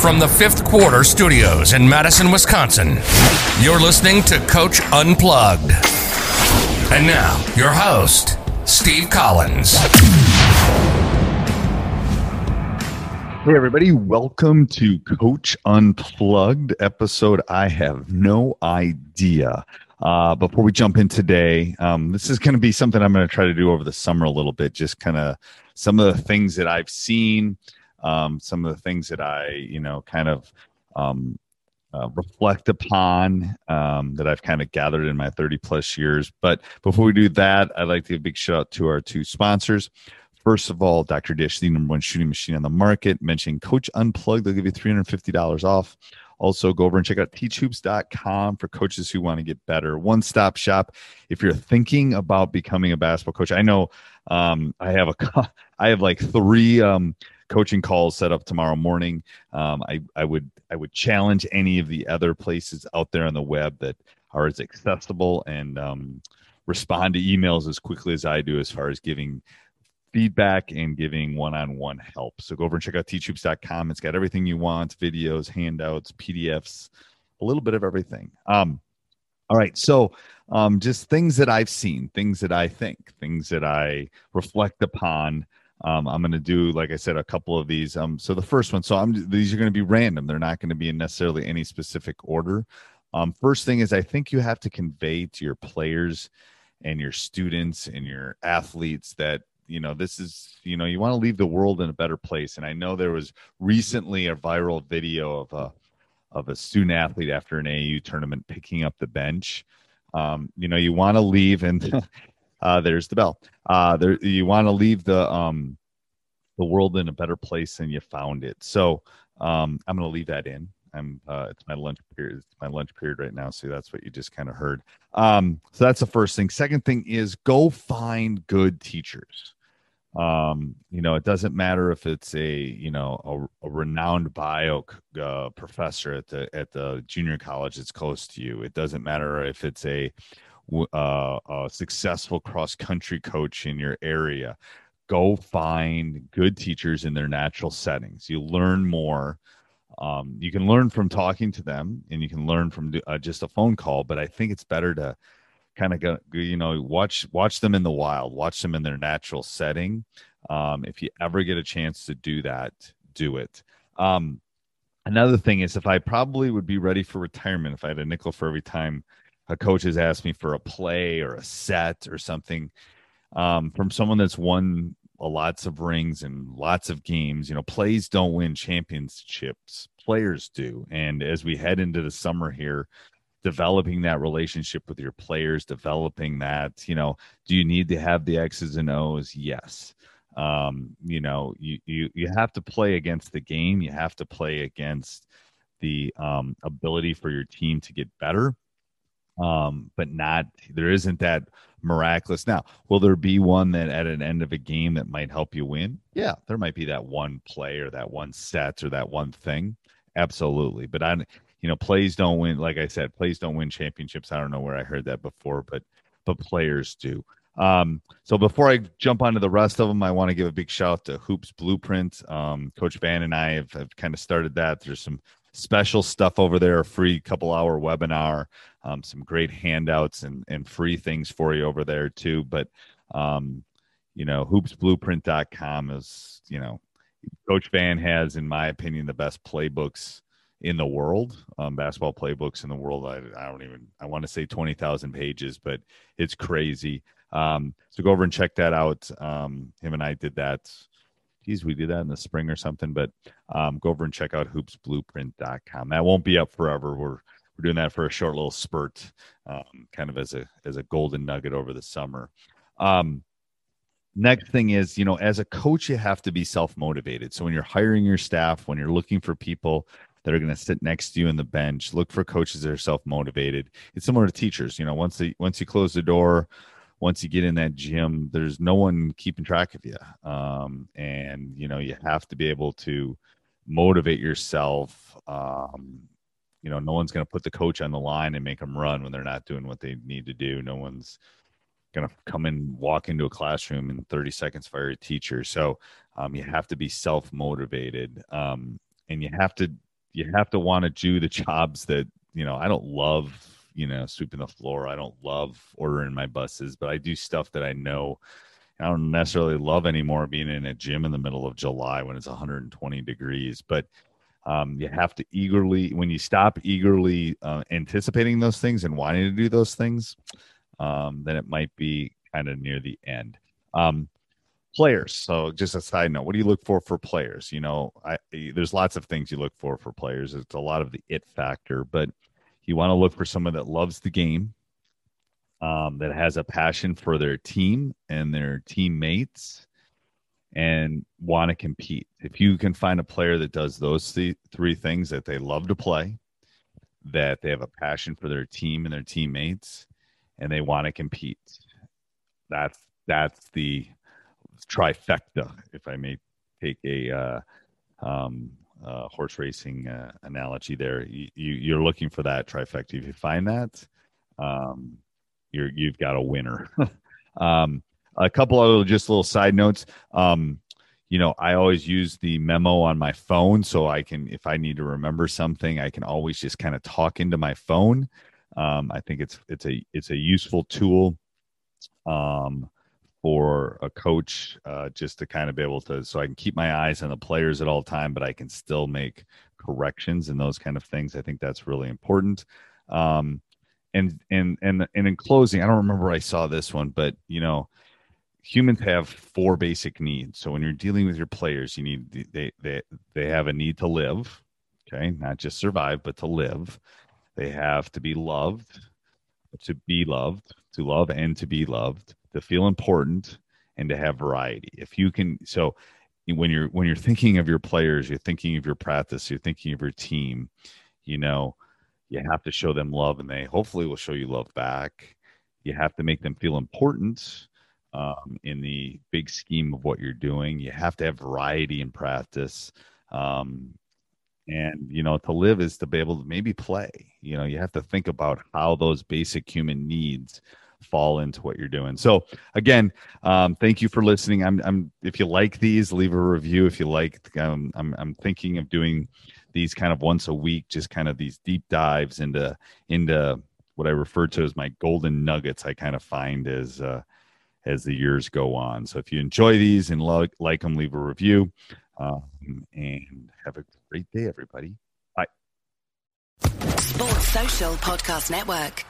From the fifth quarter studios in Madison, Wisconsin, you're listening to Coach Unplugged. And now, your host, Steve Collins. Hey, everybody, welcome to Coach Unplugged episode. I have no idea. Uh, before we jump in today, um, this is going to be something I'm going to try to do over the summer a little bit, just kind of some of the things that I've seen um, some of the things that I, you know, kind of um, uh, reflect upon um, that I've kind of gathered in my 30 plus years. But before we do that, I'd like to give a big shout out to our two sponsors. First of all, Dr. Dish, the number one shooting machine on the market. Mention Coach Unplugged, they'll give you $350 off. Also, go over and check out teachhoops.com for coaches who want to get better. One stop shop. If you're thinking about becoming a basketball coach, I know um, I have a, I have like three um, coaching calls set up tomorrow morning. Um, I, I would I would challenge any of the other places out there on the web that are as accessible and um, respond to emails as quickly as I do as far as giving feedback and giving one-on-one help. So go over and check out teachhoops.com. It's got everything you want, videos, handouts, PDFs, a little bit of everything. Um, all right. So um, just things that I've seen, things that I think, things that I reflect upon um, I'm going to do, like I said, a couple of these. Um, so the first one, so I'm these are going to be random. They're not going to be in necessarily any specific order. Um, first thing is, I think you have to convey to your players and your students and your athletes that you know this is you know you want to leave the world in a better place. And I know there was recently a viral video of a of a student athlete after an AU tournament picking up the bench. Um, you know, you want to leave and uh, there's the bell. Uh, there, you want to leave the um, the world in a better place than you found it. So um, I'm going to leave that in. I'm uh, it's my lunch period. It's my lunch period right now. So that's what you just kind of heard. Um, so that's the first thing. Second thing is go find good teachers. Um, you know, it doesn't matter if it's a you know a, a renowned bio uh, professor at the at the junior college that's close to you. It doesn't matter if it's a uh, a successful cross country coach in your area. Go find good teachers in their natural settings. You learn more. Um, you can learn from talking to them, and you can learn from uh, just a phone call. But I think it's better to kind of go, you know, watch watch them in the wild, watch them in their natural setting. Um, if you ever get a chance to do that, do it. Um, another thing is, if I probably would be ready for retirement if I had a nickel for every time a coach has asked me for a play or a set or something um, from someone that's won lots of rings and lots of games. You know, plays don't win championships, players do. And as we head into the summer here, developing that relationship with your players, developing that, you know, do you need to have the X's and O's? Yes. Um, you know, you, you, you have to play against the game. You have to play against the um, ability for your team to get better um, but not there isn't that miraculous. Now, will there be one that at an end of a game that might help you win? Yeah, there might be that one play or that one set or that one thing. Absolutely, but I, you know, plays don't win. Like I said, plays don't win championships. I don't know where I heard that before, but but players do. Um, so before I jump onto the rest of them, I want to give a big shout out to Hoops Blueprint. Um, Coach Van and I have, have kind of started that. There's some special stuff over there, a free couple hour webinar, um, some great handouts and, and free things for you over there too. But, um, you know, hoopsblueprint.com is, you know, Coach Van has, in my opinion, the best playbooks in the world, um, basketball playbooks in the world. I, I don't even, I want to say 20,000 pages, but it's crazy. Um, so go over and check that out. Um, him and I did that. Geez, we did that in the spring or something, but um, go over and check out hoopsblueprint.com. That won't be up forever. We're, we're doing that for a short little spurt, um, kind of as a, as a golden nugget over the summer. Um, next thing is, you know, as a coach, you have to be self motivated. So when you're hiring your staff, when you're looking for people, that are going to sit next to you in the bench. Look for coaches that are self motivated. It's similar to teachers. You know, once the once you close the door, once you get in that gym, there's no one keeping track of you, um, and you know you have to be able to motivate yourself. Um, you know, no one's going to put the coach on the line and make them run when they're not doing what they need to do. No one's going to come and walk into a classroom in 30 seconds fire a teacher. So um, you have to be self motivated, um, and you have to you have to want to do the jobs that you know i don't love you know sweeping the floor i don't love ordering my buses but i do stuff that i know i don't necessarily love anymore being in a gym in the middle of july when it's 120 degrees but um, you have to eagerly when you stop eagerly uh, anticipating those things and wanting to do those things um, then it might be kind of near the end um, players. So just a side note, what do you look for for players? You know, I, there's lots of things you look for for players. It's a lot of the it factor, but you want to look for someone that loves the game, um, that has a passion for their team and their teammates, and want to compete. If you can find a player that does those th- three things, that they love to play, that they have a passion for their team and their teammates, and they want to compete, that's that's the trifecta, if I may take a uh, um, uh, horse racing uh, analogy there. You, you, are looking for that trifecta. If you find that, um, you're, you've got a winner. um, a couple other just little side notes. Um, you know, I always use the memo on my phone so I can, if I need to remember something, I can always just kind of talk into my phone. Um, I think it's it's a it's a useful tool. Um, for a coach uh, just to kind of be able to so i can keep my eyes on the players at all time but i can still make corrections and those kind of things. I think that's really important. Um, and and and and in closing i don't remember i saw this one but you know humans have four basic needs. So when you're dealing with your players you need they they they have a need to live okay? Not just survive but to live. They have to be loved to be loved to love and to be loved to feel important and to have variety. If you can, so when you're when you're thinking of your players, you're thinking of your practice, you're thinking of your team. You know, you have to show them love, and they hopefully will show you love back. You have to make them feel important um, in the big scheme of what you're doing. You have to have variety in practice. Um, and you know to live is to be able to maybe play you know you have to think about how those basic human needs fall into what you're doing. So again, um, thank you for listening. I'm, I'm, if you like these, leave a review. If you like, um, I'm, I'm thinking of doing these kind of once a week, just kind of these deep dives into, into what I refer to as my golden nuggets. I kind of find as, uh, as the years go on. So if you enjoy these and like, like them, leave a review. Um, and have a great day, everybody. Bye. Sports Social Podcast Network.